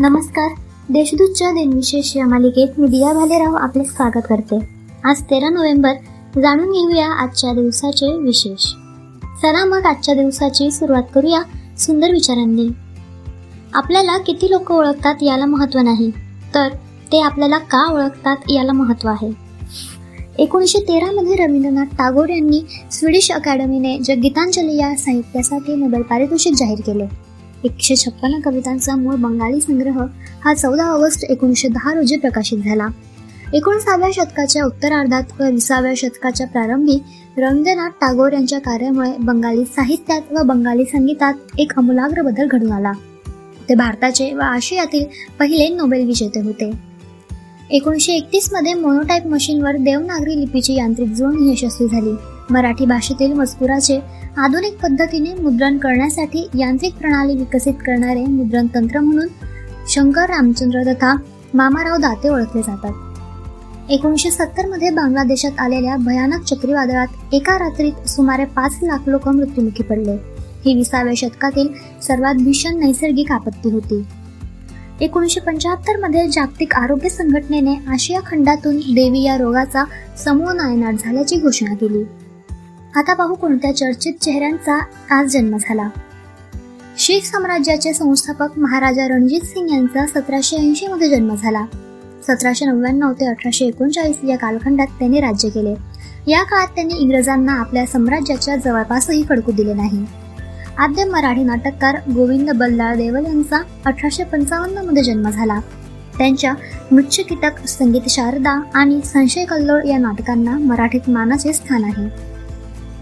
नमस्कार. देशदूतच्या दिनविशेष या मालिकेत मी दिया भालेराव आपले स्वागत करते. आज तेरा नोव्हेंबर. जाणून घेऊया आजच्या दिवसाचे विशेष. चला मग आजच्या दिवसाची सुरुवात करूया सुंदर विचारांनी. आपल्याला किती लोक ओळखतात याला महत्त्व नाही. तर ते आपल्याला का ओळखतात याला महत्त्व आहे. एकोणीसशे तेरामध्ये रवींद्रनाथ टागोर यांनी स्वीडिश अकॅडमीने गीतांजली या साहित्यासाठी नोबेल पारितोषिक जाहीर केले. एकशे छप्पन्न कवितांचा मूळ बंगाली संग्रह हा चौदा ऑगस्ट एकोणीसशे दहा रोजी प्रकाशित झाला. एकोणीसाव्या शतकाच्या उत्तरार्धात व विसाव्या शतकाच्या प्रारंभी रवींद्रनाथ टागोर यांच्या कार्यामुळे बंगाली साहित्यात व बंगाली संगीतात एक अमूलाग्र बदल घडून आला. ते भारताचे व आशियातील पहिले नोबेल विजेते होते. एकोणीसशे एकतीसमध्ये मोनोटाईप मशीनवर देवनागरी लिपीची यांत्रिक जोडणी यशस्वी झाली. मराठी भाषेतील मजकुराचे आधुनिक पद्धतीने मुद्रण करण्यासाठी यांत्रिक प्रणाली विकसित करणारे मुद्रण तंत्र म्हणून शंकर रामचंद्र तथा मामाराव दाते ओळखले जातात. एकोणीसशे सत्तरमध्ये बांगलादेशात आलेल्या भयानक चक्रीवादळात एका रात्रीत सुमारे पाच लाख लोक मृत्युमुखी पडले. ही विसाव्या शतकातील सर्वात भीषण नैसर्गिक आपत्ती होती. एकोणीसशे पंच्याहत्तरमध्ये जागतिक आरोग्य संघटनेने आशिया खंडातून देवी या रोगाचा समूह नायनाट झाल्याची घोषणा केली. आता पाहू कोणत्या चर्चित चेहऱ्यांचा आज जन्म झाला. शीख साम्राज्याचे संस्थापक महाराजा रणजित सिंग यांचा सतराशे ऐंशी मध्ये जन्म झाला. सतराशे नव्याण्णव ते अठराशे एकोणचाळीस या कालखंडात त्यांनी राज्य केले. या काळात त्यांनी इंग्रजांना आपल्या साम्राज्याच्या जवळपासही खडकू दिले नाही. आद्य मराठी नाटककार गोविंद बल्लाळ देवल यांचा अठराशे पंचावन्नमध्ये जन्म झाला. त्यांच्या मृत्यू कीटक संगीत शारदा आणि संशय कल्लोळ या नाटकांना मराठीत मानाचे स्थान आहे.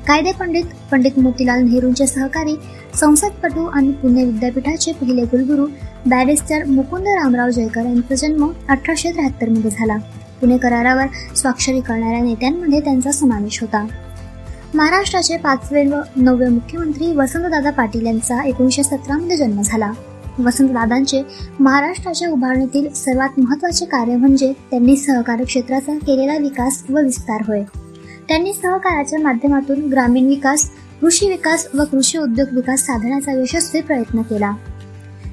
कायदे पंडित पंडित मोतीलाल नेहरूंचे सहकारी संसदपटू आणि पुणे विद्यापीठाचे पहिले कुलगुरू बॅरिस्टर मुकुंद रामराव जयकर यांचा जन्म अठराशे त्र्याहत्तरमध्ये झाला. पुणे करारावर स्वाक्षरी करणाऱ्या नेत्यांमध्ये त्यांचा समावेश होता. महाराष्ट्राचे पाचवे व नववे मुख्यमंत्री वसंतदादा पाटील यांचा एकोणीसशे सतरामध्ये जन्म झाला. वसंतदादांचे महाराष्ट्राच्या उभारणीतील सर्वात महत्त्वाचे कार्य म्हणजे त्यांनी सहकार्य क्षेत्राचा केलेला विकास व विस्तार होय. त्यांनी सहकाराच्या माध्यमातून ग्रामीण विकास कृषी विकास व कृषी उद्योग विकास साधण्याचा यशस्वी प्रयत्न केला.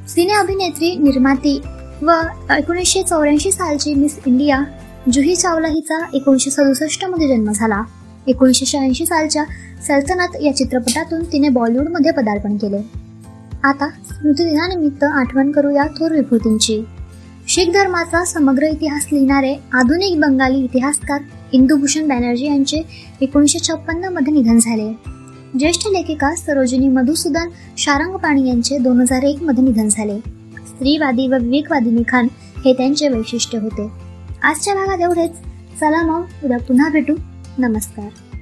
सिने अभिनेत्री निर्माती व एकोणीसशे चौऱ्याऐंशी सालची मिस इंडिया जुही चावला हिचा एकोणीसशे सदुसष्टमध्ये जन्म झाला. एकोणीसशे शहाऐंशी सालच्या सल्तनत या चित्रपटातून तिने बॉलिवूडमध्ये पदार्पण केले. आता स्मृतिदिनानिमित्त आठवण करूया थोर विभूतींची. शीख धर्माचा समग्र इतिहास लिहिणारे आधुनिक बंगाली इतिहासकार इंदुभूषण बॅनर्जी यांचे एकोणीसशे छप्पन्नमध्ये निधन झाले. ज्येष्ठ लेखिका सरोजिनी मधुसूदन शारंगपाणी यांचे दोन हजार एक मध्ये निधन झाले. स्त्रीवादी व विवेकवादी लिखाण हे त्यांचे वैशिष्ट्य होते. आजच्या भागात एवढेच. चला मग उद्या पुन्हा भेटू. नमस्कार.